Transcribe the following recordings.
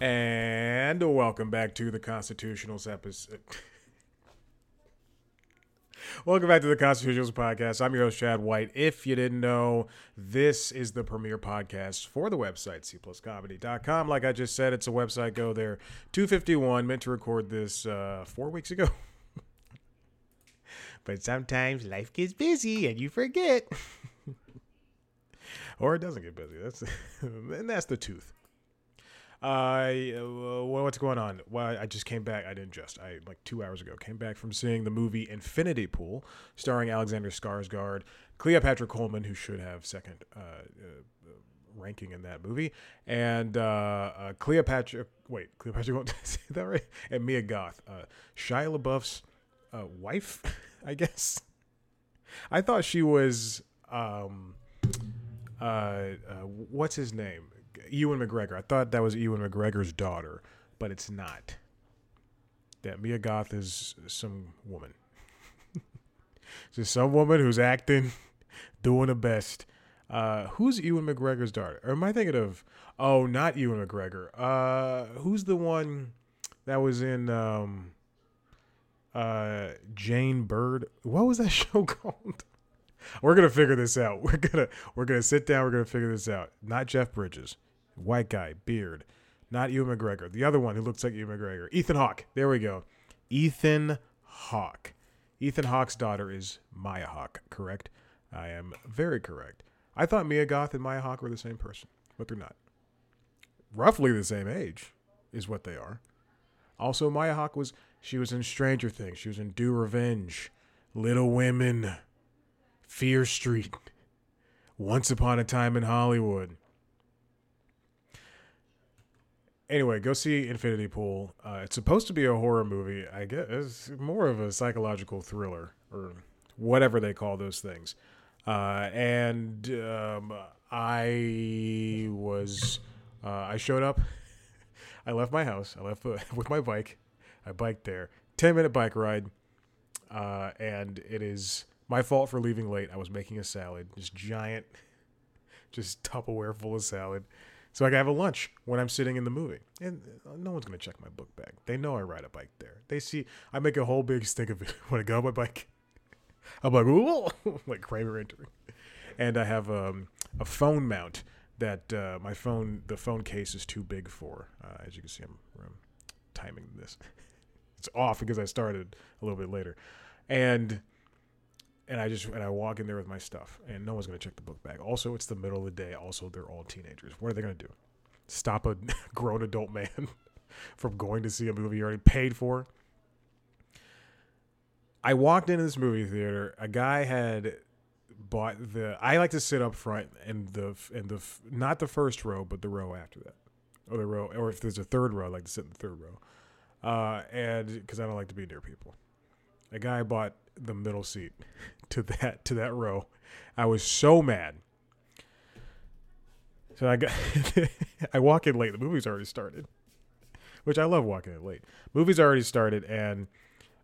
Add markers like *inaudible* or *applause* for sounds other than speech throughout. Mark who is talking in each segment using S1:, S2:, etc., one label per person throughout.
S1: And welcome back to the Constitutionals episode. *laughs* welcome back to the Constitutionals podcast. I'm your host, Chad White. If you didn't know, this is the premier podcast for the website, cpluscomedy.com. Like I just said, it's a website. Go there. 251, meant to record this uh, four weeks ago. *laughs* but sometimes life gets busy and you forget. *laughs* or it doesn't get busy. That's and that's the tooth. Uh, what's going on? Well, I just came back. I didn't just. I like two hours ago came back from seeing the movie Infinity Pool, starring Alexander Skarsgård, Cleopatra Coleman, who should have second uh, uh, ranking in that movie, and uh, uh Cleopatra. Wait, Cleopatra. *laughs* say that right? And Mia Goth, uh, Shia LaBeouf's wife, *laughs* I guess. I thought she was. Um, what's his name? Ewan McGregor. I thought that was Ewan McGregor's daughter, but it's not. That Mia Goth is some woman. *laughs* Just some woman who's acting, *laughs* doing the best. Uh, who's Ewan McGregor's daughter? Or am I thinking of? Oh, not Ewan McGregor. Uh, who's the one that was in um, uh, Jane Bird? What was that *laughs* show called? we're gonna figure this out. We're gonna we're gonna sit down. We're gonna figure this out. Not Jeff Bridges white guy, beard, not Ewan McGregor. The other one who looks like Ewan McGregor, Ethan Hawke. There we go, Ethan Hawke. Ethan Hawke's daughter is Maya Hawke. Correct? I am very correct. I thought Mia Goth and Maya Hawke were the same person, but they're not. Roughly the same age is what they are. Also, Maya Hawke was she was in Stranger Things. She was in Do Revenge, Little Women, Fear Street, Once Upon a Time in Hollywood. Anyway, go see Infinity Pool. Uh, it's supposed to be a horror movie. I guess it's more of a psychological thriller or whatever they call those things. Uh, and um, I was, uh, I showed up. *laughs* I left my house. I left *laughs* with my bike. I biked there. Ten minute bike ride, uh, and it is my fault for leaving late. I was making a salad, just giant, *laughs* just Tupperware full of salad so I can have a lunch when I'm sitting in the movie. And uh, no one's going to check my book bag. They know I ride a bike there. They see, I make a whole big stink of it *laughs* when I go on my bike. *laughs* I'm like, ooh, *laughs* like Kramer entering. And I have um, a phone mount that uh, my phone, the phone case is too big for. Uh, as you can see, I'm, I'm timing this. it's off because I started a little bit later. And and I just and I walk in there with my stuff, and no one's gonna check the book bag. Also, it's the middle of the day. Also, they're all teenagers. What are they gonna do? Stop a *laughs* grown adult man *laughs* from going to see a movie you already paid for? I walked into this movie theater. A guy had bought the. I like to sit up front in the in the not the first row, but the row after that, or the row, or if there's a third row, I like to sit in the third row, uh, and because I don't like to be near people. A guy bought the middle seat *laughs* to that to that row. I was so mad. So I got *laughs* I walk in late. The movie's already started, which I love walking in late. Movie's already started, and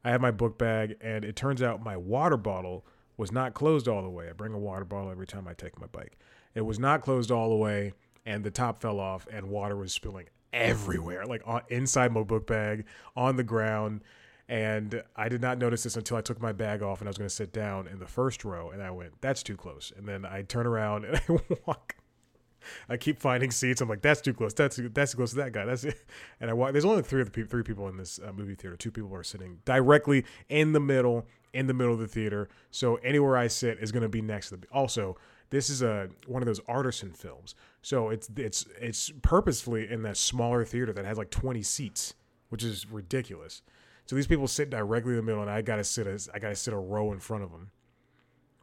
S1: I have my book bag, and it turns out my water bottle was not closed all the way. I bring a water bottle every time I take my bike. It was not closed all the way, and the top fell off, and water was spilling everywhere, like on, inside my book bag, on the ground. And I did not notice this until I took my bag off and I was going to sit down in the first row. And I went, that's too close. And then I turn around and *laughs* I walk. I keep finding seats. I'm like, that's too close. That's that's too close to that guy. That's it. And I walk. There's only three of the pe- three people in this uh, movie theater. Two people are sitting directly in the middle, in the middle of the theater. So anywhere I sit is going to be next to the. Also, this is a one of those artisan films. So it's it's it's purposefully in that smaller theater that has like 20 seats, which is ridiculous. So these people sit directly in the middle, and I gotta sit a, I gotta sit a row in front of them.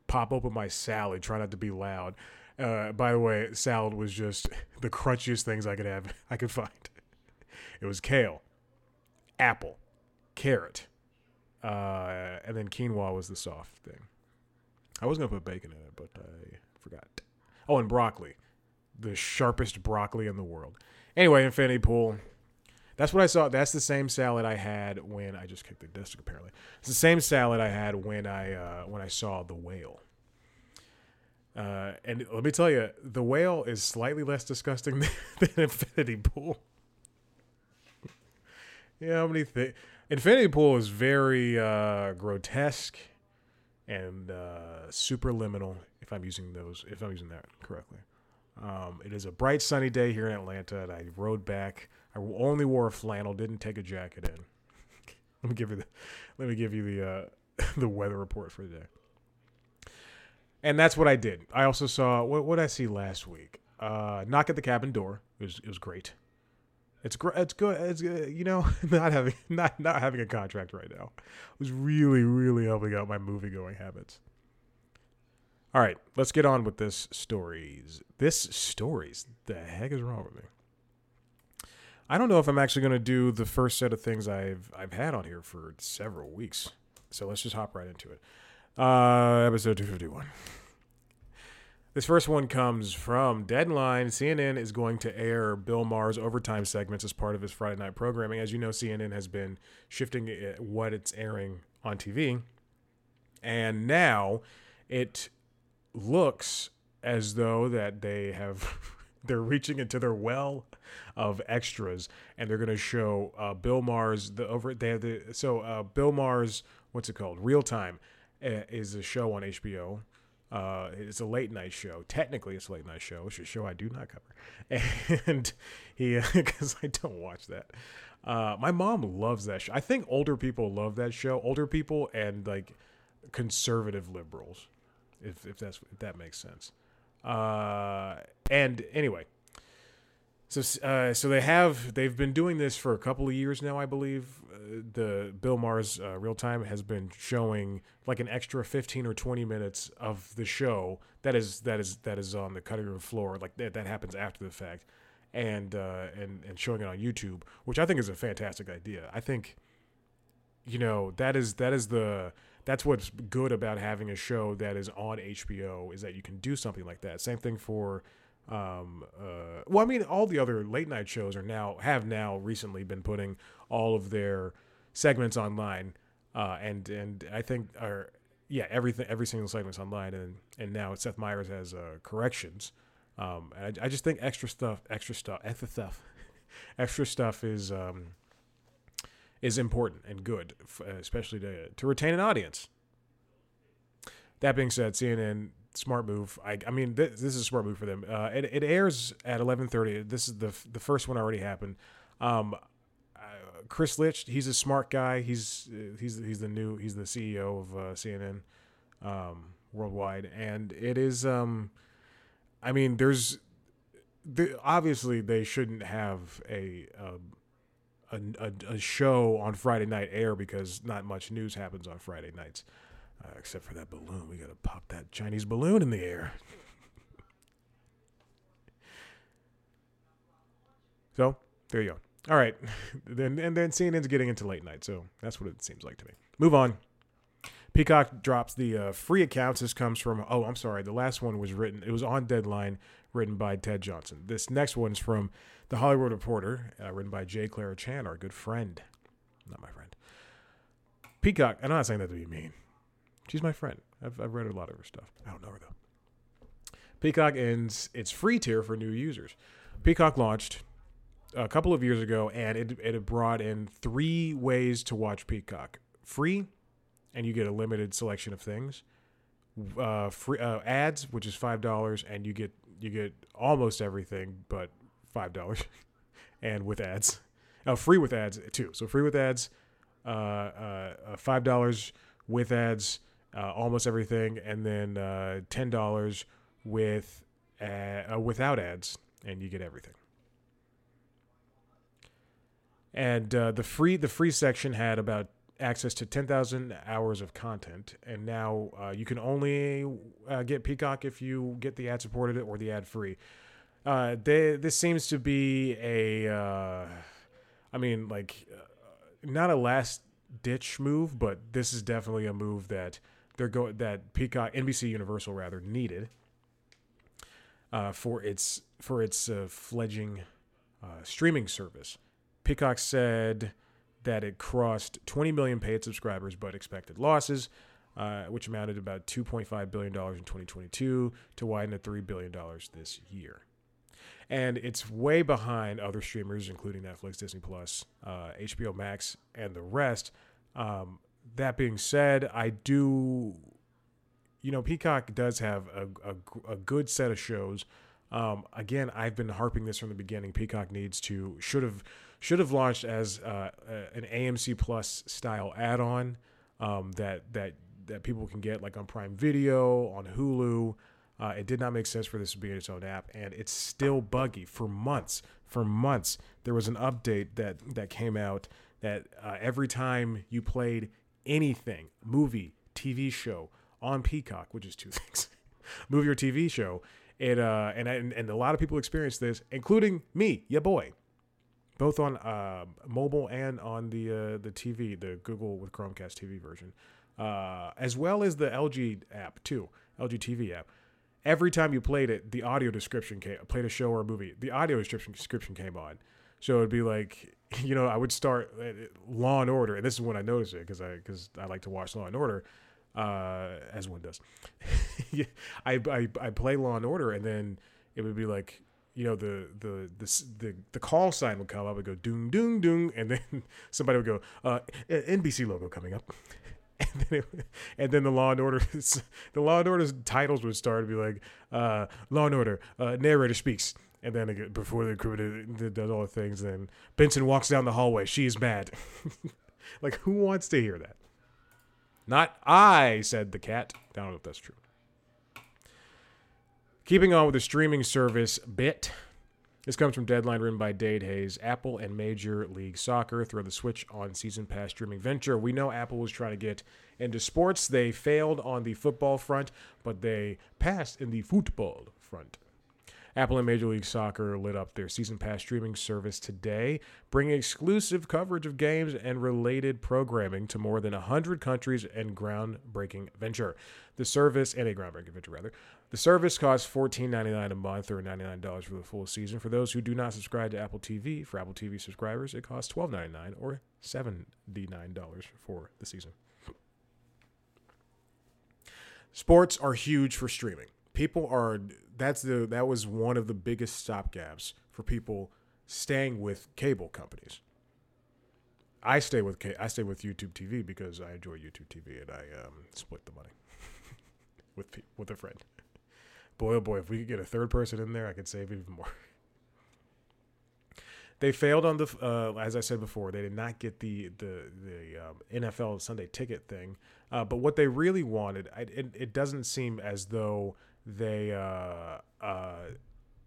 S1: Pop open my salad, try not to be loud. Uh, by the way, salad was just *laughs* the crunchiest things I could have *laughs* I could find. *laughs* It was kale, apple, carrot, uh, and then quinoa was the soft thing. I was gonna put bacon in it, but I forgot. Oh, and broccoli, the sharpest broccoli in the world. Anyway, Infinity Pool that's what I saw. That's the same salad I had when I just kicked the desk. Apparently, it's the same salad I had when I uh, when I saw the whale. Uh, and let me tell you, the whale is slightly less disgusting *laughs* than, than Infinity Pool. know how many things. Infinity Pool is very uh, grotesque and uh, superliminal. If I'm using those, if I'm using that correctly, um, it is a bright sunny day here in Atlanta, and I rode back. I only wore a flannel, didn't take a jacket in. *laughs* let me give you the, let me give you the uh, *laughs* the weather report for the day. And that's what I did. I also saw what what I see last week. Uh, knock at the cabin door. It was it was great. It's great. It's good. It's you know *laughs* not having not not having a contract right now was really really helping out my movie going habits. All right, let's get on with this stories. This stories. The heck is wrong with me? I don't know if I'm actually going to do the first set of things I've I've had on here for several weeks. So let's just hop right into it. Uh, episode 251. This first one comes from Deadline. CNN is going to air Bill Maher's overtime segments as part of his Friday night programming. As you know, CNN has been shifting what it's airing on TV. And now it looks as though that they have *laughs* they're reaching into their well of extras and they're to show uh, Bill Maher's the over they have the so uh, Bill Maher's what's it called Real Time uh, is a show on HBO. Uh, it's a late night show. Technically, it's a late night show. It's a show I do not cover, *laughs* and he *laughs* because I don't watch that. Uh, my mom loves that show. I think older people love that show. Older people and like conservative liberals, if if that's if that makes sense. Uh, and anyway, so uh, so they have they've been doing this for a couple of years now, I believe. Uh, the Bill Maher's uh, real time has been showing like an extra fifteen or twenty minutes of the show that is that is that is on the cutting room floor. Like that that happens after the fact, and uh, and and showing it on YouTube, which I think is a fantastic idea. I think, you know, that is that is the that's what's good about having a show that is on HBO is that you can do something like that. Same thing for um uh well i mean all the other late night shows are now have now recently been putting all of their segments online uh and and i think are yeah everything every single segment's online and and now seth meyers has uh corrections. Um and I, I just think extra stuff extra stuff extra stuff *laughs* extra stuff is um is important and good especially to to retain an audience. That being said cnn smart move. I, I mean, this, this is a smart move for them. Uh, it, it airs at 11:30. This is the the first one already happened. Um, uh, Chris Licht, he's a smart guy. He's he's he's the new he's the CEO of uh, CNN um, worldwide, and it is. Um, I mean, there's the, obviously they shouldn't have a, a a, a show on Friday night air because not much news happens on Friday nights. Uh, except for that balloon. We got to pop that Chinese balloon in the air. *laughs* so, there you go. All right. *laughs* then and then CNN's getting into late night, so that's what it seems like to me. Move on. Peacock drops the uh, free accounts. This comes from, oh, I'm sorry. The last one was written, it was on deadline, written by Ted Johnson. This next one's from The Hollywood Reporter, uh, written by J. Clara Chan, our good friend. Not my friend. Peacock, I'm not saying that to be mean. She's my friend. I've, I've read a lot of her stuff. I don't know her though. Peacock ends its free tier for new users. Peacock launched a couple of years ago, and it it brought in three ways to watch Peacock: free, and you get a limited selection of things. Uh, free uh, ads, which is five dollars, and you get you get almost everything, but five dollars, *laughs* and with ads. Uh, free with ads too. So free with ads, uh, uh, uh five dollars with ads uh, almost everything, and then uh, ten dollars with uh, without ads, and you get everything. And uh, the free the free section had about access to ten thousand hours of content, and now uh, you can only uh, get Peacock if you get the ad supported or the ad free. They, this seems to be a, I mean, like not a last ditch move, but this is definitely a move that they're going that Peacock NBC Universal rather needed uh, for its for its uh, fledgling uh, streaming service. Peacock said that it crossed 20 million paid subscribers, but expected losses, uh, which amounted to about 2.5 billion dollars in 2022, to widen to 3 billion dollars this year. and it's way behind other streamers, including Netflix, Disney Plus, uh, HBO Max, and the rest. Um, that being said, I do, you know, Peacock does have a, a, a good set of shows. Um, again, I've been harping this from the beginning. Peacock needs to should have should have launched as uh, an AMC Plus style add-on um, that that that people can get like on Prime Video, on Hulu. Uh, it did not make sense for this to be its own app, and it's still buggy for months. For months, there was an update that that came out that uh, every time you played anything, movie, TV show on Peacock, which is two *laughs* things, movie or TV show, uh, and and and a lot of people experience this, including me, yeah boy, both on uh, mobile and on the uh, the TV, the Google with Chromecast TV version, uh, as well as the LG app too, LG TV app every time you played it, the audio description came, played a show or a movie, the audio description description came on. So it'd be like, *laughs* you know, I would start uh, Law and Order, and this is when I noticed it because I because I like to watch Law and Order, uh, as one does. *laughs* I, I I play Law and Order, and then it would be like, you know, the the the the, the call sign would come up, and go doom doom doom, and then *laughs* somebody would go, uh, NBC logo coming up and then, it, and then the Law and Order, the Law and Order's titles would start to be like, uh, Law and Order, uh, narrator speaks, and then before the criminal does all the things, then Benson walks down the hallway. She's mad. *laughs* like, who wants to hear that? Not I, said the cat. I don't know if that's true. Keeping on with the streaming service bit, this comes from Deadline, written by Dade Hayes. Apple and Major League Soccer throw the switch on season pass streaming venture. We know Apple was trying to get into sports. They failed on the football front, but they passed in the football front. Apple and Major League Soccer lit up their season pass streaming service today, bringing exclusive coverage of games and related programming to more than 100 countries and groundbreaking venture. The service, and a groundbreaking venture rather, the service costs $14.99 a month or $99 for the full season. For those who do not subscribe to Apple TV, for Apple TV subscribers, it costs $12.99 or $79 for the season. Sports are huge for streaming. People are that's the that was one of the biggest stopgaps for people staying with cable companies. I stay with I stay with YouTube TV because I enjoy YouTube TV and I um, split the money *laughs* with with a friend. Boy, oh boy, if we could get a third person in there, I could save even more. *laughs* they failed on the, uh, as I said before, they did not get the the the um, NFL Sunday Ticket thing. Uh, but what they really wanted, I, it, it doesn't seem as though they uh uh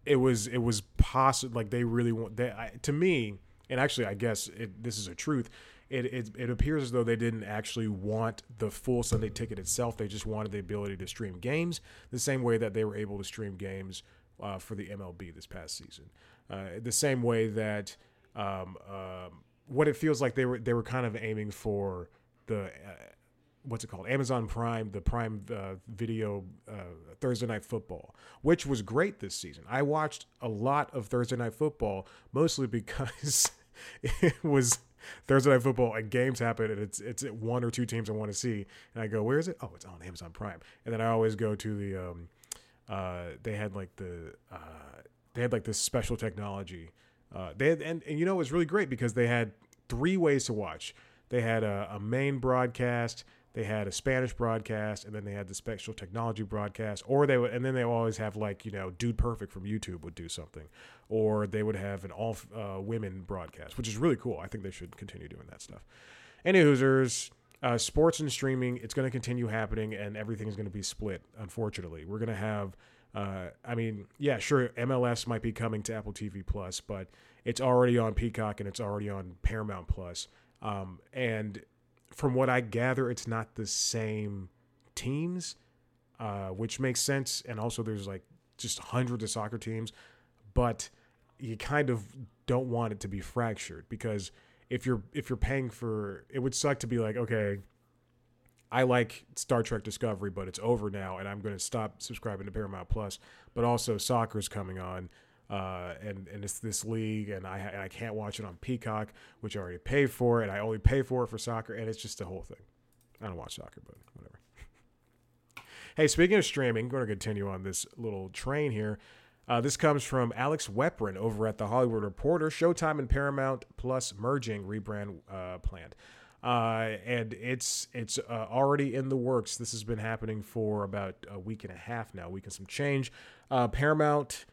S1: it was it was possible like they really want that to me and actually I guess it, this is a truth it, it it appears as though they didn't actually want the full Sunday ticket itself. They just wanted the ability to stream games the same way that they were able to stream games uh, for the MLB this past season. Uh, the same way that um, um, what it feels like they were they were kind of aiming for the uh, what's it called Amazon Prime, the Prime uh, Video uh, Thursday Night Football, which was great this season. I watched a lot of Thursday Night Football mostly *laughs* because it was Thursday Night Football and games happen and it's it's one or two teams I want to see and I go where is it? Oh, it's on Amazon Prime. And then I always go to the um, uh, they had like the uh, they had like this special technology. Uh, they had, and, and you know it was really great because they had three ways to watch. They had a, a main broadcast they had a Spanish broadcast, and then they had the special technology broadcast, or they would, and then they always have like you know, Dude Perfect from YouTube would do something, or they would have an all uh, women broadcast, which is really cool. I think they should continue doing that stuff. Any Hoosers, uh, sports and streaming, it's going to continue happening, and everything's going to be split. Unfortunately, we're going to have. Uh, I mean, yeah, sure, MLS might be coming to Apple TV Plus, but it's already on Peacock and it's already on Paramount Plus. Um, and from what I gather, it's not the same teams, uh, which makes sense. And also, there's like just hundreds of soccer teams, but you kind of don't want it to be fractured because if you're if you're paying for, it would suck to be like, okay, I like Star Trek Discovery, but it's over now, and I'm going to stop subscribing to Paramount Plus. But also, soccer's coming on uh, and and it's this league, and I and I can't watch it on Peacock, which I already pay for, and I only pay for it for soccer, and it's just a whole thing. I don't watch soccer, but whatever. *laughs* hey, speaking of streaming, going to continue on this little train here. Uh, this comes from Alex Weprin over at the Hollywood Reporter. Showtime and Paramount Plus merging rebrand uh, planned, uh, and it's it's uh, already in the works. This has been happening for about a week and a half now, week and some change. Uh, Paramount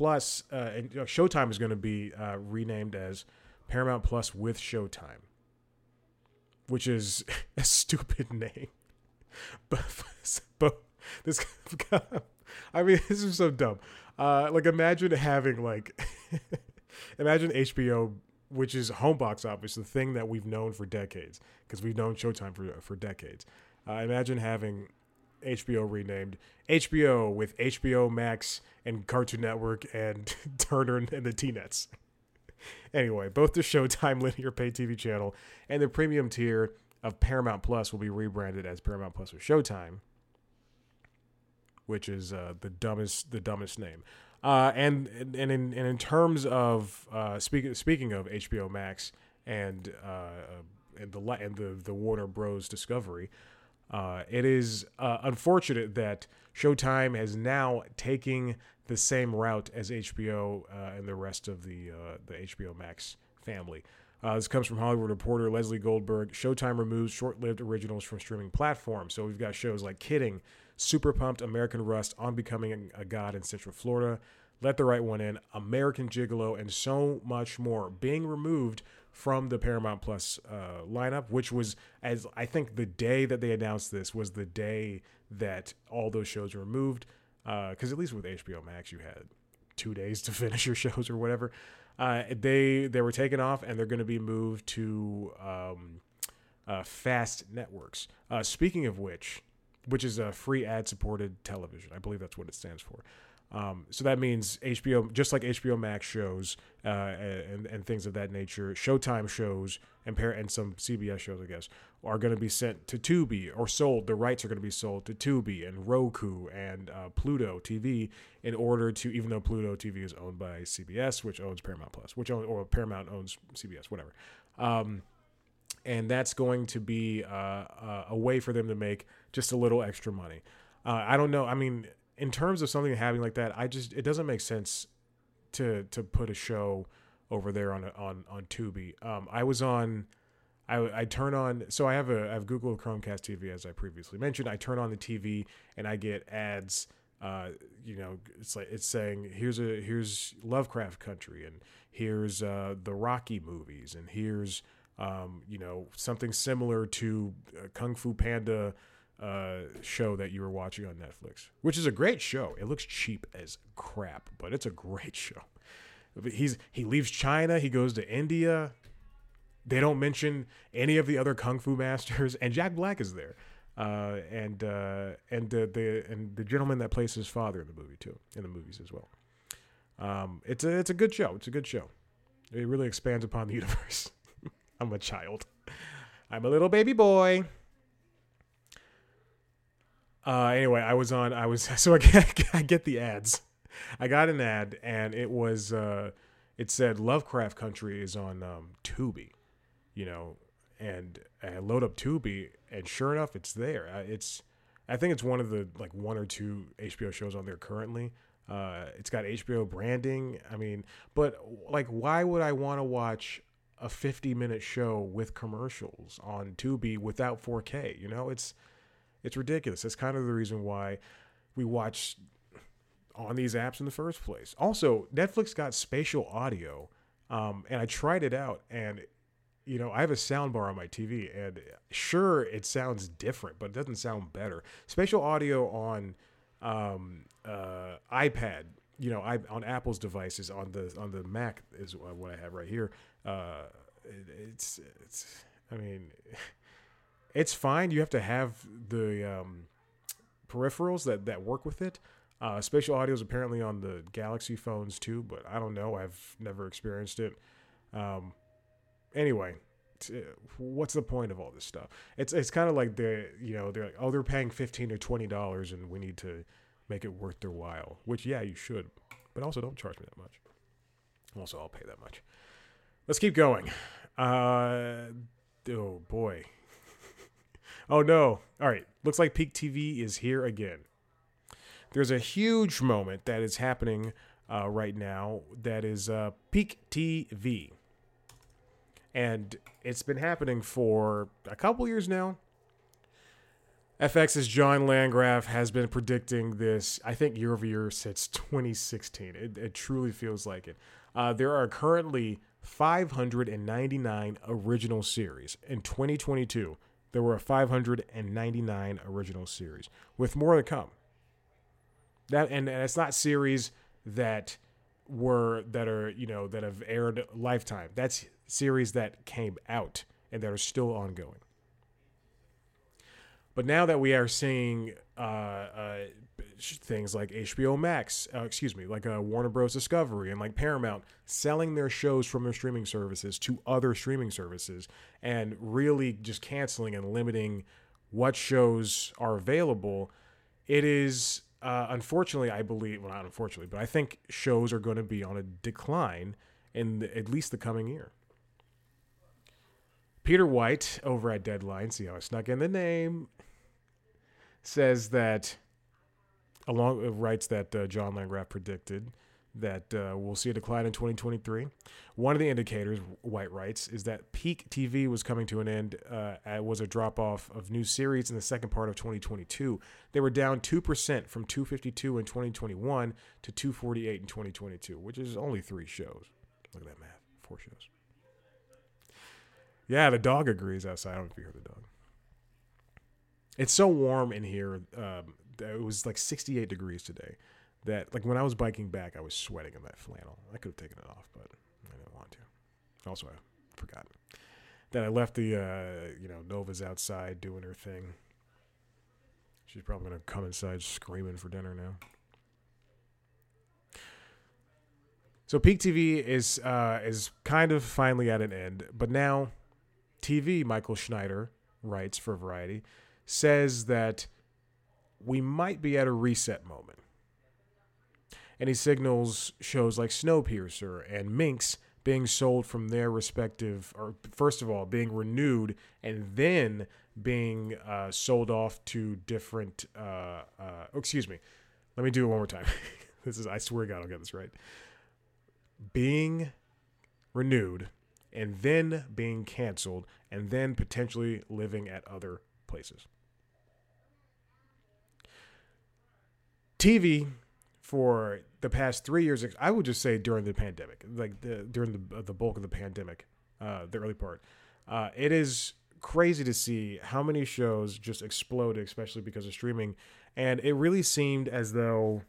S1: Plus uh, and Showtime is going to be renamed as Paramount Plus with Showtime, which is *laughs* a stupid name. *laughs* but, but this, *laughs* I mean, this is so dumb. Uh, like imagine having like, imagine HBO, which is home box office, the thing that we've known for decades, because we've known Showtime for for decades. Uh, imagine having HBO renamed HBO with HBO Max and Cartoon Network and *laughs* Turner and the T-Nets. anyway, both the Showtime *laughs* linear pay TV channel and the premium tier of Paramount Plus will be rebranded as Paramount Plus with Showtime which is uh, the dumbest the dumbest name. Uh, and and in and in terms of uh, speaking speaking of HBO Max and uh, and the and the the Warner Bros. Discovery, uh, it is uh, unfortunate that Showtime is now taking the same route as HBO and the rest of the the HBO Max family. Uh, this comes from Hollywood Reporter Lesley Goldberg. Showtime removes short lived originals from streaming platforms. So we've got shows like Kidding, Super Pumped, American Rust, On Becoming a God in Central Florida, Let the Right One In, American Gigolo, and so much more being removed from the Paramount Plus uh, lineup, which was, as I think the day that they announced this was the day that all those shows were moved. Because uh, at least with HBO Max, you had two days to *laughs* finish your shows or whatever. Uh, they they were taken off and they're going to be moved to um, uh, fast networks. Uh, speaking of which, which is a free ad supported television. I believe that's what it stands for. Um, so that means HBO, just like HBO Max shows uh, and, and things of that nature, Showtime shows and, par- and some CBS shows, I guess, are going to be sent to Tubi or sold. The rights are going to be sold to Tubi and Roku and uh, Pluto TV in order to, even though Pluto TV is owned by CBS, which owns Paramount Plus, which own, or Paramount owns CBS, whatever. Um, and that's going to be uh, uh, a way for them to make just a little extra money. Uh, I don't know. I mean, in terms of something happening like that, I just it doesn't make sense to to put a show over there on on on Tubi. Um, I was on. I, I turn on so I have a I have Google Chromecast TV as I previously mentioned. I turn on the TV and I get ads. Uh, you know, it's like it's saying here's a here's Lovecraft Country and here's uh, the Rocky movies and here's um, you know something similar to uh, Kung Fu Panda uh, show that you were watching on Netflix, which is a great show. It looks cheap as crap, but it's a great show. He's he leaves China, he goes to India. They don't mention any of the other kung fu masters, and Jack Black is there, uh, and uh, and the, the and the gentleman that plays his father in the movie too, in the movies as well. Um, it's a it's a good show. It's a good show. It really expands upon the *laughs* universe. I'm a child. I'm a little baby boy. Uh, anyway, I was on. I was *laughs* so I get, I get the ads. I got an ad, and it was uh, it said Lovecraft Country is on um, Tubi, you know, and I load up Tubi, and sure enough, it's there. It's I think it's one of the like one or two HBO shows on there currently. Uh, it's got HBO branding. I mean, but like, why would I want to watch a 50 minute show with commercials on Tubi without 4K? You know, it's it's ridiculous. That's kind of the reason why we watch on these apps in the first place. Also, Netflix got spatial audio, um, and I tried it out, and you know, I have a sound bar on my TV, and sure, it sounds different, but it doesn't sound better. Spatial audio on um, uh, iPad, you know, I, on Apple's devices on the on the Mac is what I have right here. Uh, it, it's it's, I mean. *laughs* it's fine. You have to have the um, peripherals that that work with it. Uh, spatial audio is apparently on the Galaxy phones too, but I don't know. I've never experienced it. Um, anyway, t- what's the point of all this stuff? It's it's kind of like they you know they're like oh they're paying fifteen or twenty dollars and we need to make it worth their while. Which yeah you should, but also don't charge me that much. Also I'll pay that much. Let's keep going. Uh, oh boy, Oh no. All right. Looks like Peak TV is here again. There's a huge moment that is happening uh, right now that is uh, Peak TV. And it's been happening for a couple years now. FX's John Landgraf has been predicting this, I think, year over year since 2016. It, it truly feels like it. Uh, there are currently 599 original series. In 2022, there were 599 original series, with more to come. That and, and it's not series that were that are you know that have aired lifetime. That's series that came out and that are still ongoing. But now that we are seeing uh, uh, things like HBO Max, uh, excuse me, like uh, Warner Bros. Discovery and like Paramount selling their shows from their streaming services to other streaming services and really just canceling and limiting what shows are available, it is uh, unfortunately, I believe, well, not unfortunately, but I think shows are going to be on a decline in the, at least the coming year. Peter White over at Deadline, see how I snuck in the name, says that along uh, writes that uh, John Landgraf predicted that uh, we'll see a decline in 2023. One of the indicators, White writes, is that peak TV was coming to an end. Uh, was a drop off of new series in the second part of 2022. They were down two percent from 252 in 2021 to 248 in 2022, which is only three shows. Look at that math, four shows. Yeah, the dog agrees outside. I don't know if you heard the dog. It's so warm in here. Um, it was like 68 degrees today. That like when I was biking back, I was sweating in that flannel. I could have taken it off, but I didn't want to. Also, I forgot. that I left the uh, you know Nova's outside doing her thing. She's probably gonna come inside screaming for dinner now. So peak TV is uh, is kind of finally at an end, but now TV. Michael Schneider writes for Variety says that we might be at a reset moment. And he signals shows like Snowpiercer and Minx being sold from their respective, or first of all, being renewed and then being uh, sold off to different. Uh, uh, oh, excuse me. Let me do it one more time. *laughs* this is, I swear God, I'll get this right. Being renewed and then being canceled and then potentially living at other places. TV for the past three years, I would just say during the pandemic, like the, during the the bulk of the pandemic, uh, the early part, uh, it is crazy to see how many shows just exploded, especially because of streaming, and it really seemed as though,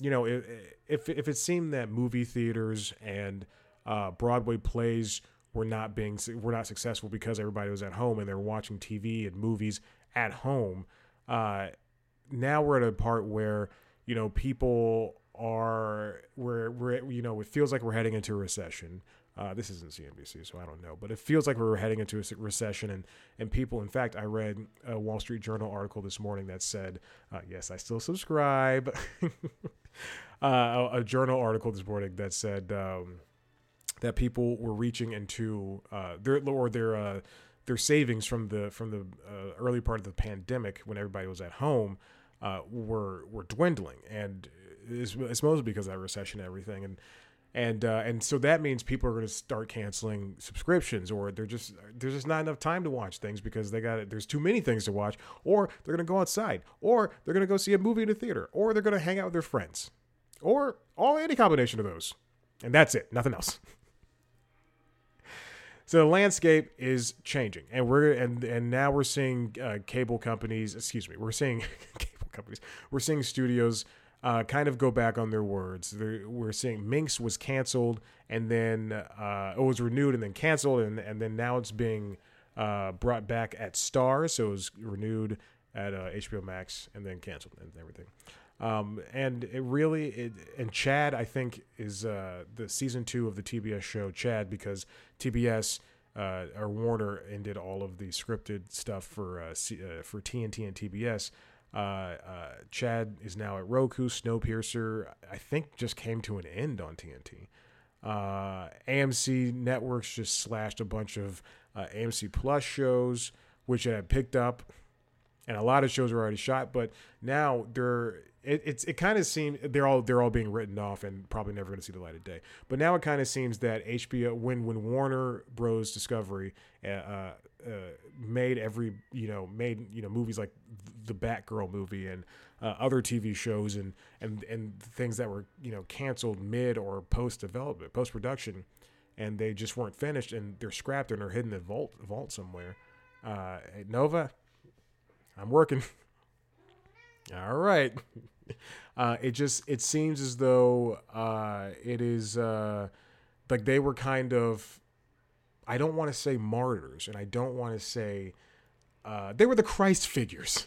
S1: you know, if if it seemed that movie theaters and uh, Broadway plays were not being were not successful because everybody was at home and they were watching TV and movies at home. Uh, now we're at a part where you know people are where we're you know it feels like we're heading into a recession. Uh, this isn't CNBC, so I don't know, but it feels like we're heading into a recession, and and people. In fact, I read a Wall Street Journal article this morning that said, uh, "Yes, I still subscribe." *laughs* uh, a, a, journal article this morning that said um, that people were reaching into uh, their or their uh, their savings from the from the uh, early part of the pandemic when everybody was at home uh, were were dwindling, and it's, it's mostly because of that recession and everything, and and uh, and so that means people are going to start canceling subscriptions, or they're just there's just not enough time to watch things because they got there's too many things to watch, or they're going to go outside, or they're going to go see a movie in a theater, or they're going to hang out with their friends, or all any combination of those, and that's it, nothing else. *laughs* So the landscape is changing, and we're and and now we're seeing uh, cable companies. Excuse me, we're seeing *laughs* companies. We're seeing studios uh, kind of go back on their words. They're, we're seeing Minx was canceled and then uh, it was renewed and then canceled, and, and then now it's being uh, brought back at Starz. So it was renewed at HBO uh, Max and then canceled and everything. Um, and it really, it, and Chad, I think, is uh, the season two of the TBS show Chad because TBS. Uh, or Warner ended all of the scripted stuff for for TNT and TBS. Uh, uh, Chad is now at Roku. Snowpiercer, I think, just came to an end on TNT. Uh, AMC Networks just slashed a bunch of AMC Plus shows, which I had picked up. And a lot of shows were already shot. But now they're it, it's it kind of seems they're all they're all being written off and probably never going to see the light of day. But now it kind of seems that HBO when when Warner Bros Discovery uh, uh, made every you know made you know movies like the Batgirl movie and uh, other TV shows and and and things that were you know canceled mid or post development post production, and they just weren't finished and they're scrapped and are hidden in the vault vault somewhere. Uh, Nova, I'm working. *laughs* All right. *laughs* Uh, it just it seems as though uh, it is uh, like they were kind of I don't want to say martyrs and I don't want to say uh, they were the Christ figures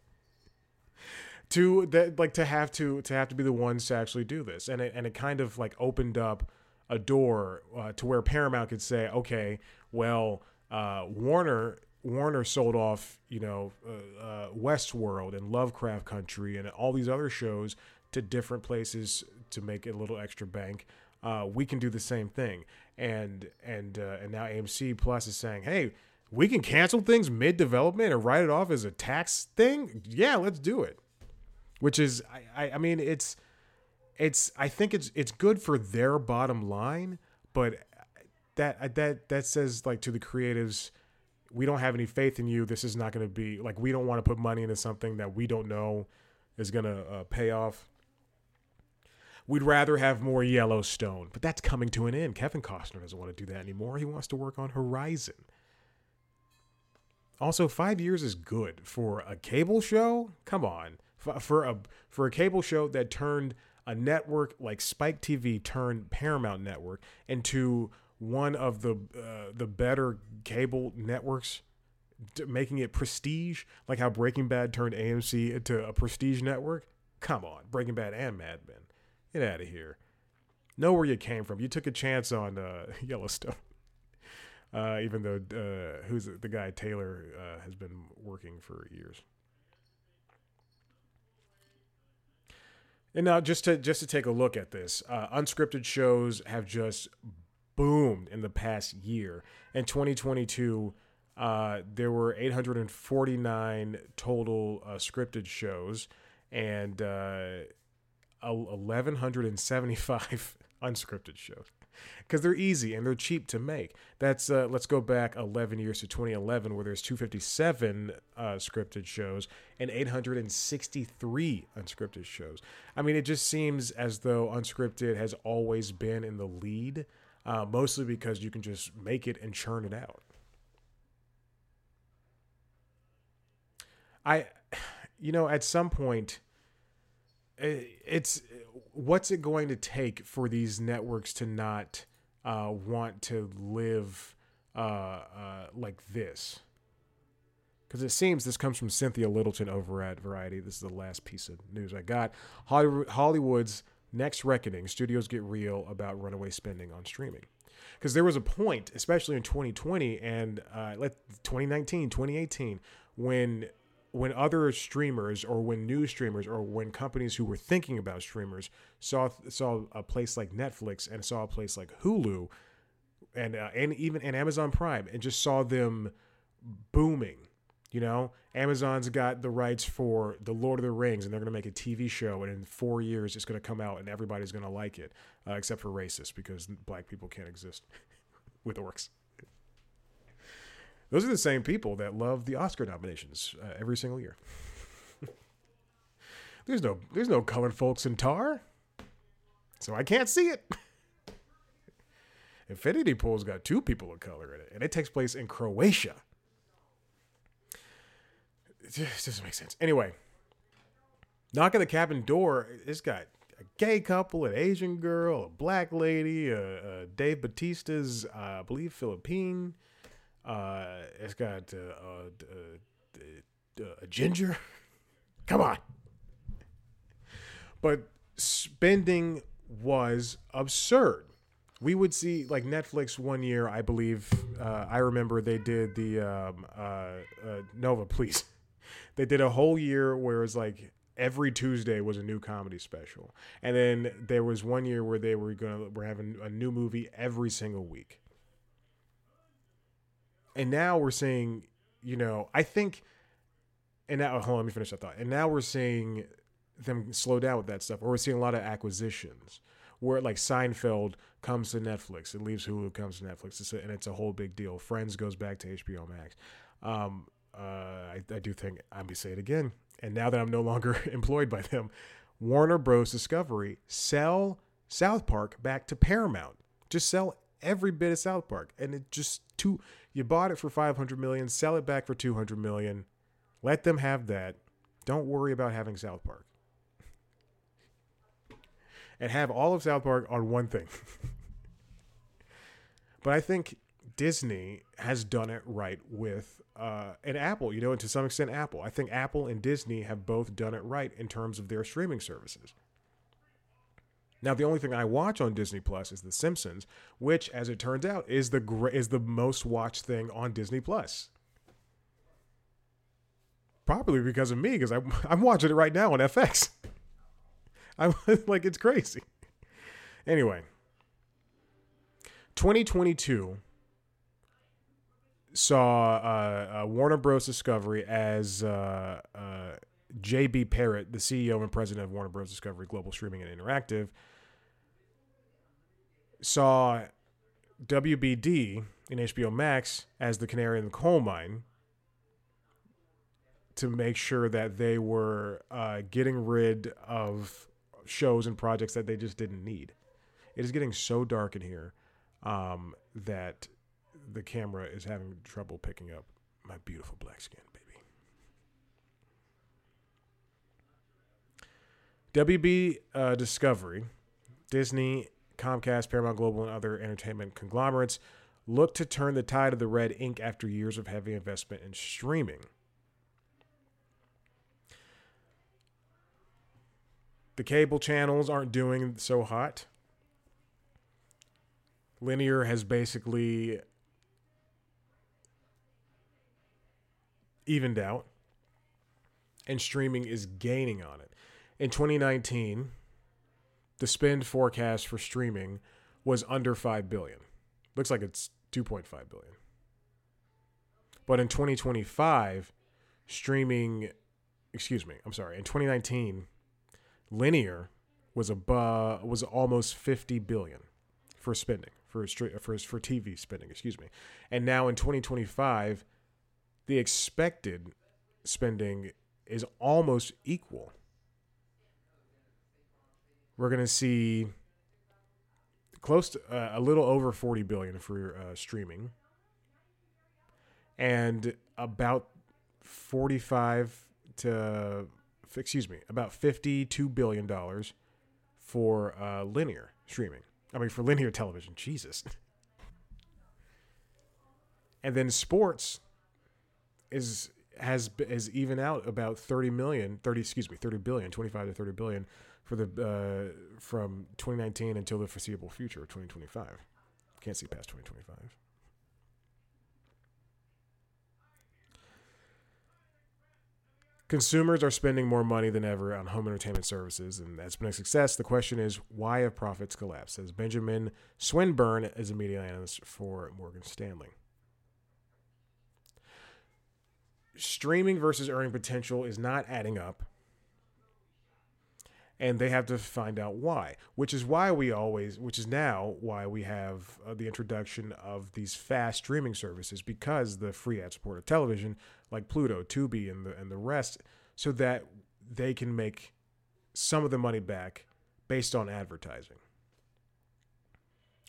S1: *laughs* to that like to have to to have to be the ones to actually do this and it, and it kind of like opened up a door uh, to where Paramount could say okay well uh, Warner Warner sold off, you know, uh, uh, Westworld and Lovecraft Country and all these other shows to different places to make a little extra bank. Uh, we can do the same thing, and and uh, and now AMC Plus is saying, hey, we can cancel things mid development and write it off as a tax thing. Yeah, let's do it. Which is, I, I mean, it's it's I think it's it's good for their bottom line, but that that that says like to the creatives we don't have any faith in you. This is not going to be like we don't want to put money into something that we don't know is going to uh, pay off. We'd rather have more Yellowstone, but that's coming to an end. Kevin Costner doesn't want to do that anymore. He wants to work on Horizon. Also, five years is good for a cable show. Come on, for a for a cable show that turned a network like Spike TV turned Paramount Network into one of the uh, the better cable networks, making it prestige, like how Breaking Bad turned AMC into a prestige network. Come on, Breaking Bad and Mad Men, get out of here. Know where you came from. You took a chance on uh, *laughs* Yellowstone. Uh, even though uh, who's the guy Taylor uh, has been working for years. And now, just to just to take a look at this, uh, unscripted shows have just boomed in the past year. In 2022, uh, there were 849 total uh, scripted shows and uh, 1,175 *laughs* unscripted shows because they're easy and they're cheap to make. That's uh, let's go back 11 years to 2011, where there's 257 uh, scripted shows and 863 unscripted shows. I mean, it just seems as though unscripted has always been in the lead uh, mostly because you can just make it and churn it out. I, you know, at some point, it's what's it going to take for these networks to not uh, want to live uh, uh, like this? Because it seems this comes from Cynthia Littleton over at Variety. This is the last piece of news I got. Hollywood's Next Reckoning, studios get real about runaway spending on streaming. Because there was a point, especially in 2020 and uh, 2019, 2018, when when other streamers or when new streamers or when companies who were thinking about streamers saw saw a place like Netflix and saw a place like Hulu and uh, and even and Amazon Prime and just saw them booming you know, Amazon's got the rights for The Lord of the Rings, and they're going to make a TV show, and in four years it's going to come out, and everybody's going to like it, uh, except for racists, because black people can't exist *laughs* with orcs. Those are the same people that love the Oscar nominations uh, every single year. *laughs* there's no there's no colored folks in Tar, so I can't see it. *laughs* Infinity Pool's got two people of color in it, and it takes place in Croatia. Just doesn't make sense. Anyway, knock on the cabin door. It's got a gay couple, an Asian girl, a black lady, uh, uh, Dave Batista's, uh, I believe, Philippine. Uh, it's got uh, a ginger. *laughs* Come on. But spending was absurd. We would see like Netflix one year, I believe. Uh, I remember they did the um, Nova, please *laughs* they did a whole year where it was like every Tuesday was a new comedy special, and then there was one year where they were gonna were having a new movie every single week. And now we're seeing, you know, I think and now hold on, let me finish that thought. And now we're seeing them slow down with that stuff, or we're seeing a lot of acquisitions where like Seinfeld comes to Netflix, it leaves Hulu, comes to Netflix, it's a, and it's a whole big deal. Friends goes back to HBO Max. Um, uh, I, I do think I'm gonna say it again. And now that I'm no longer *laughs* employed by them, Warner Bros. Discovery sell South Park back to Paramount. Just sell every bit of South Park, and it just two. You bought it for 500 million, sell it back for 200 million. Let them have that. Don't worry about having South Park. And have all of South Park on one thing. *laughs* but I think Disney has done it right with uh, and Apple, you know, and to some extent Apple. I think Apple and Disney have both done it right in terms of their streaming services. Now, the only thing I watch on Disney Plus is The Simpsons, which, as it turns out, is the is the most watched thing on Disney Plus. Probably because of me, because I'm *laughs* I'm watching it right now on FX. *laughs* I'm *laughs* like it's crazy. Anyway, 2022 saw uh, uh, Warner Bros. Discovery as uh, uh JB Perrette, the CEO and president of Warner Bros. Discovery Global Streaming and Interactive, saw WBD in HBO Max as the canary in the coal mine to make sure that they were uh, getting rid of shows and projects that they just didn't need. It is getting so dark in here um, that the camera is having trouble picking up my beautiful black skin, baby. WB uh, Discovery, Disney, Comcast, Paramount Global, and other entertainment conglomerates look to turn the tide of the red ink after years of heavy investment in streaming. The cable channels aren't doing so hot. Linear has basically evened out, and streaming is gaining on it. In 2019, the spend forecast for streaming was under 5 billion. Looks like it's 2.5 billion. But in 2025, streaming, excuse me, I'm sorry, in 2019, linear was above was almost 50 billion for spending for for for TV spending, excuse me. And now in 2025, the expected spending is almost equal. We're going to see close to uh, a little over 40 billion for uh, streaming and about 45 to excuse me about 52 billion dollars for uh, linear streaming i mean for linear television *laughs* jesus and then sports is has is even out about 30 million 30 excuse me 30 billion 25 to 30 billion for the uh, from 2019 until the foreseeable future 2025 can't see past 2025 Consumers are spending more money than ever on home entertainment services, and that's been a success. The question is, why have profits collapsed? Says Benjamin Swinburne is a media analyst for Morgan Stanley. Streaming versus earning potential is not adding up. And they have to find out why, which is why we always, which is now why we have uh, the introduction of these fast streaming services because the free ad supported television like Pluto, Tubi, and the and the rest, so that they can make some of the money back based on advertising.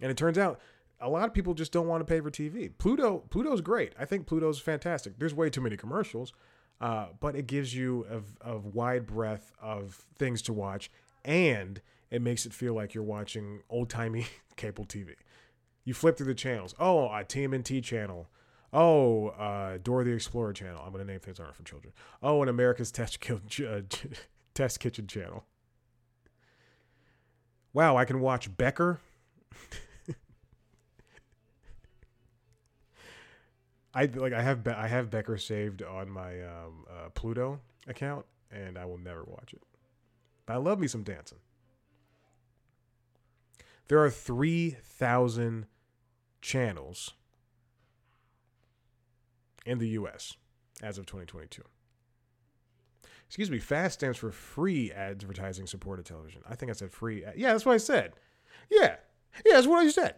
S1: And it turns out a lot of people just don't want to pay for TV. Pluto Pluto's great. I think Pluto's fantastic. There's way too many commercials, uh, but it gives you a, a wide breadth of things to watch, and it makes it feel like you're watching old timey *laughs* cable TV. You flip through the channels. Oh, a TMNT channel. Oh, uh, Dora the Explorer channel. I'm to name things aren't for children. Oh, an America's Test, *laughs* uh, Test Kitchen channel. Wow, I can watch Becker. *laughs* I like I have Be- I have Becker saved on my um, uh, Pluto account, and I will never watch it. But I love me some Danson. There are three thousand channels in the U.S. as of 2022. Excuse me, FAST stands for free advertising supported television. I think I said free. Ad- yeah, that's what I said. Yeah. Yeah, that's what I said.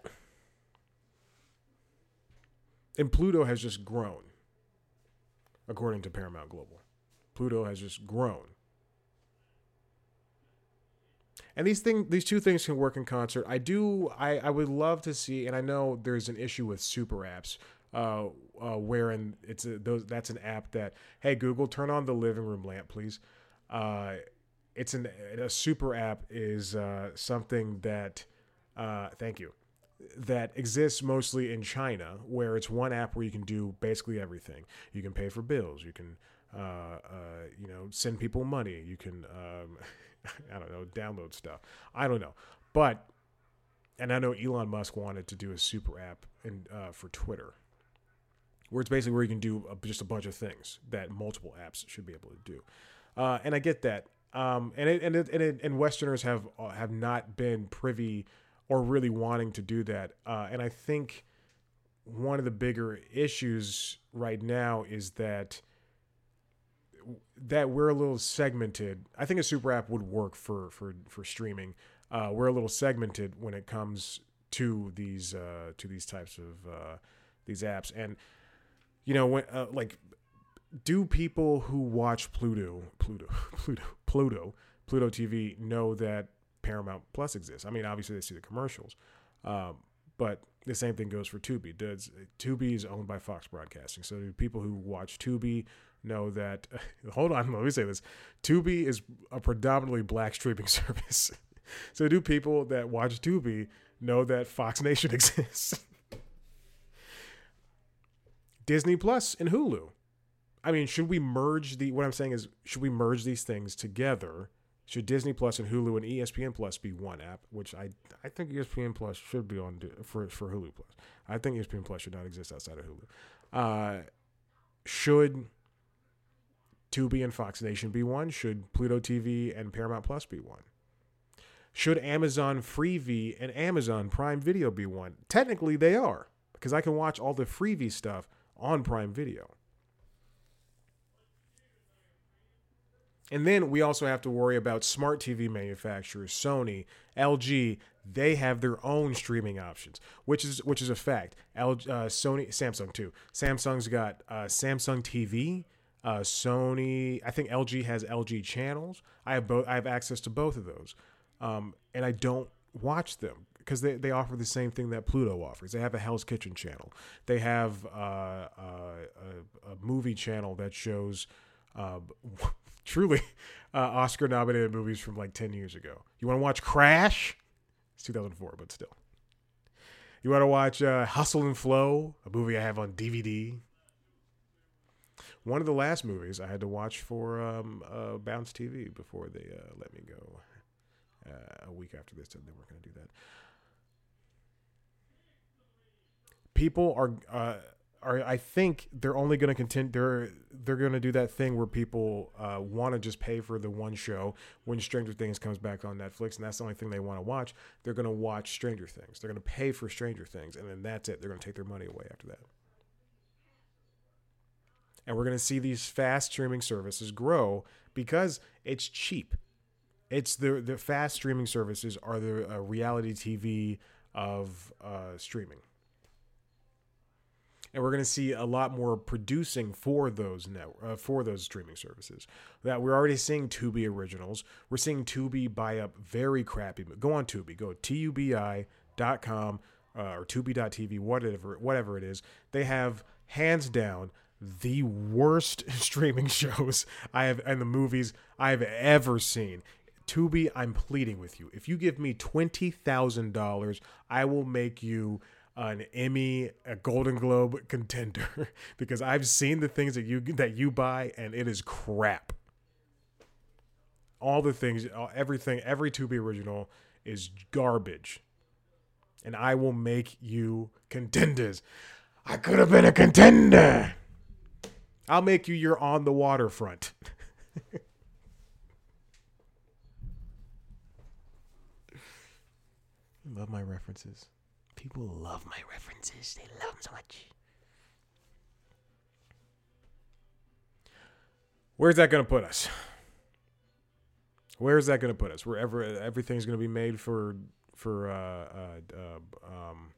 S1: And Pluto has just grown, according to Paramount Global. Pluto has just grown. And these thing, these two things can work in concert. I do. I, I would love to see, and I know there's an issue with super apps, uh, uh, wherein it's a, those. That's an app that, hey Google, turn on the living room lamp, please. Uh, it's an a super app is uh, something that, uh, thank you, that exists mostly in China, where it's one app where you can do basically everything. You can pay for bills. You can, uh, uh, you know, send people money. You can. Um, *laughs* I don't know, download stuff. I don't know, but and I know Elon Musk wanted to do a super app and uh, for Twitter, where it's basically where you can do a, just a bunch of things that multiple apps should be able to do. Uh, and I get that. Um, and it, and it, and, it, and Westerners have uh, have not been privy or really wanting to do that. Uh, and I think one of the bigger issues right now is that that we're a little segmented. I think a super app would work for for for streaming. Uh, we're a little segmented when it comes to these uh, to these types of uh, these apps, and you know when uh, like do people who watch Pluto Pluto *laughs* Pluto Pluto Pluto TV know that Paramount Plus exists? I mean, obviously they see the commercials, um, but the same thing goes for Tubi. Does Tubi is owned by Fox Broadcasting, so do people who watch Tubi know that. *laughs* Hold on, let me say this: Tubi is a predominantly black streaming *laughs* service. so do people that watch Tubi know that Fox *laughs* Nation exists? Disney Plus and Hulu. I mean, should we merge the? What I'm saying is, should we merge these things together? Should Disney Plus and Hulu and ESPN Plus be one app? Which I I think ESPN Plus should be on for for Hulu Plus. I think ESPN Plus should not exist outside of Hulu. Uh, should Tubi and Fox Nation be one? Should Pluto TV and Paramount Plus be one? Should Amazon Freevee and Amazon Prime Video be one? Technically, they are because I can watch all the Freevee stuff on Prime Video. And then we also have to worry about smart TV manufacturers, Sony, LG. They have their own streaming options, which is which is a fact. Uh, Sony, Samsung too. Samsung's got uh, Samsung TV, uh, Sony, I think LG has LG channels. I have both. I have access to both of those, um, and I don't watch them because they, they offer the same thing that Pluto offers. They have a Hell's Kitchen channel. They have uh, uh, a, a, movie channel that shows uh, truly *laughs* uh, Oscar nominated movies from like 10 years ago. You want to watch Crash? It's 2004, but still. You want to watch uh, Hustle and Flow, a movie I have on DVD one of the last movies I had to watch for um, uh, Bounce TV before they uh, let me go. Uh, a week after this, said they weren't going to do that. People are uh, are I think they're only going to continue. They're they're going to do that thing where people uh, want to just pay for the one show when Stranger Things comes back on Netflix, and that's the only thing they want to watch. They're going to watch Stranger Things. They're going to pay for Stranger Things, and then that's it. They're going to take their money away after that and we're going to see these fast streaming services grow because it's cheap. It's the the fast streaming services are the uh, reality TV of uh, streaming, and we're going to see a lot more producing for those net uh, for those streaming services. That we're already seeing Tubi originals. We're seeing Tubi buy up very crappy. Go on Tubi. Go tubi.com uh, or Tubi.tv, whatever whatever it is. They have hands down the worst *laughs* streaming shows I have and the movies I've ever seen. Tubi, I'm pleading with you. If you give me twenty thousand dollars, I will make you an Emmy, a Golden Globe contender *laughs* because I've seen the things that you that you buy and it is crap. All the things, everything, every Tubi original is garbage, and I will make you contenders. I could have been a contender. I'll make you your on the waterfront. *laughs* love my references. People love my references. They love them so much. Where's that going to put us? Where is that going to put us? Wherever everything's going to be made for for uh, uh, uh, um,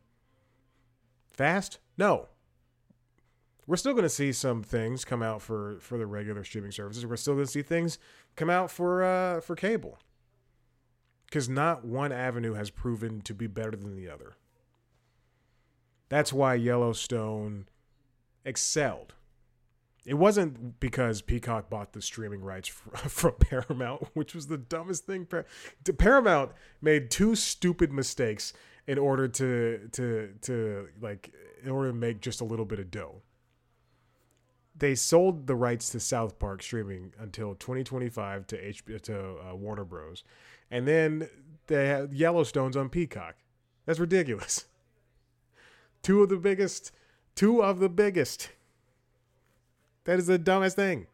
S1: fast? No. We're still going to see some things come out for for the regular streaming services. We're still going to see things come out for uh, for cable. Because not one avenue has proven to be better than the other. That's why Yellowstone excelled. It wasn't because Peacock bought the streaming rights *laughs* from Paramount, which was the dumbest thing. Paramount made two stupid mistakes in order to to to like in order to make just a little bit of dough. They sold the rights to South Park streaming until 2025 to HBO to uh, Warner Bros, and then they had Yellowstone's on Peacock. That's ridiculous. Two of the biggest, two of the biggest that is the dumbest thing.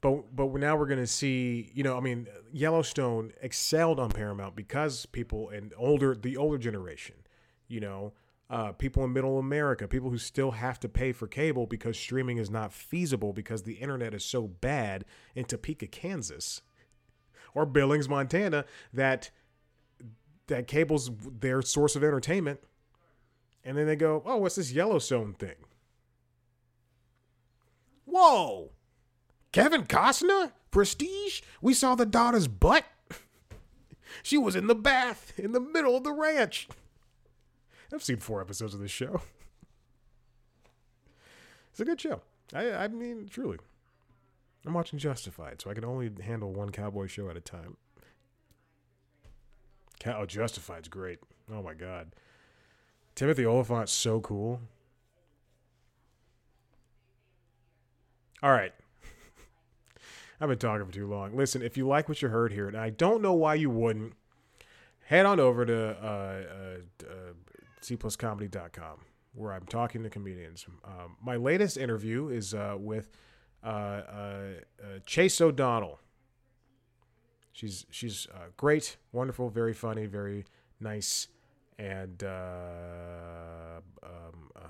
S1: But but now we're gonna see, you know, I mean, Yellowstone excelled on Paramount because people and older the older generation, you know, uh, people in middle America, people who still have to pay for cable because streaming is not feasible because the internet is so bad in Topeka, Kansas, or Billings, Montana, that that cable's their source of entertainment and then they go, oh, what's this Yellowstone thing? Whoa! Kevin Costner? Prestige? We saw the daughter's butt? *laughs* she was in the bath in the middle of the ranch. I've seen four episodes of this show. *laughs* It's a good show. I, I mean, truly. I'm watching Justified, so I can only handle one cowboy show at a time. Oh, Justified's great. Oh my god. Timothy Olyphant's so cool. All right. *laughs* I've been talking for too long. Listen, if you like what you heard here, and I don't know why you wouldn't, head on over to uh, uh, uh, cpluscomedy.com where I'm talking to comedians. Um, my latest interview is uh, with uh, uh, Chase O'Donnell. She's she's great, wonderful, very funny, very nice and uh, um, uh,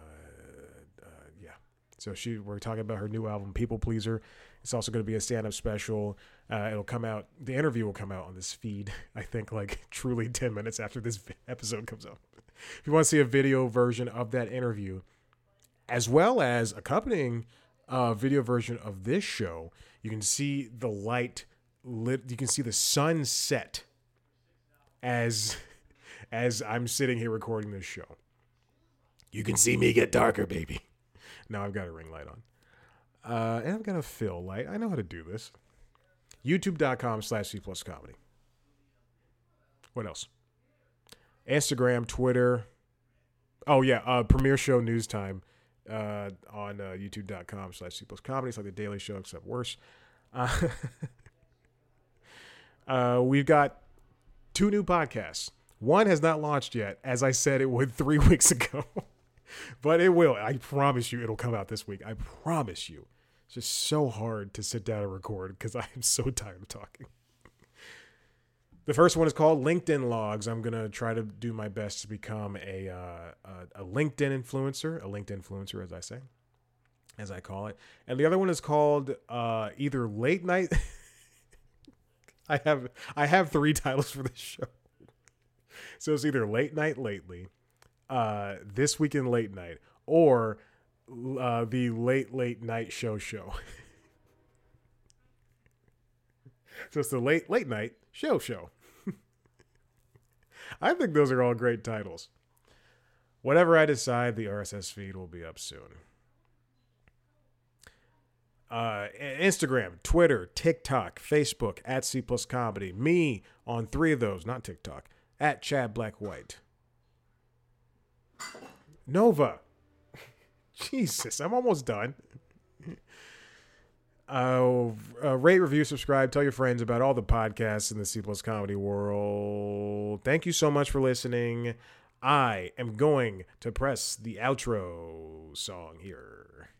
S1: uh, yeah. So she, we're talking about her new album, People Pleaser. It's also going to be a stand-up special. Uh, it'll come out. The interview will come out on this feed. *laughs* I think like *laughs* truly ten minutes after this episode comes out. If you want to see a video version of that interview, as well as accompanying a video version of this show, you can see the light lit. You can see the sunset as *laughs* as I'm sitting here recording this show. You can see me get darker, baby. Now I've got a ring light on. Uh, and I've got a fill light. I know how to do this. YouTube.com slash C plus comedy. What else? Instagram, Twitter. Oh, yeah. Uh, premiere show news time uh, on uh, youtube.com slash C plus comedy. It's like the Daily Show, except worse. Uh, *laughs* uh, we've got two new podcasts. One has not launched yet, as I said it would *laughs* three weeks ago. *laughs* but it will. I promise you it'll come out this week. I promise you. It's just so hard to sit down and record because *laughs* I am so tired of talking. The first one is called LinkedIn Logs. I'm gonna try to do my best to become a uh, a, a, LinkedIn influencer, a LinkedIn influencer, as I say, as I call it. And the other one is called uh, either Late Night. I have I have three *laughs* titles for this show. So it's either late night lately, uh, this weekend late night, or uh, the late late night show show. *laughs* so it's the late late night show show. *laughs* I think those are all great titles. Whatever I decide, the RSS feed will be up soon. Uh, Instagram, Twitter, TikTok, Facebook at C plus Comedy. Me on three of those, not TikTok at Chad Black White. Nova. *laughs* Jesus, I'm almost done. *laughs* Uh, uh, rate, review, subscribe, tell your friends about all the podcasts in the C plus comedy world. Thank you so much for listening. I am going to press the outro song here.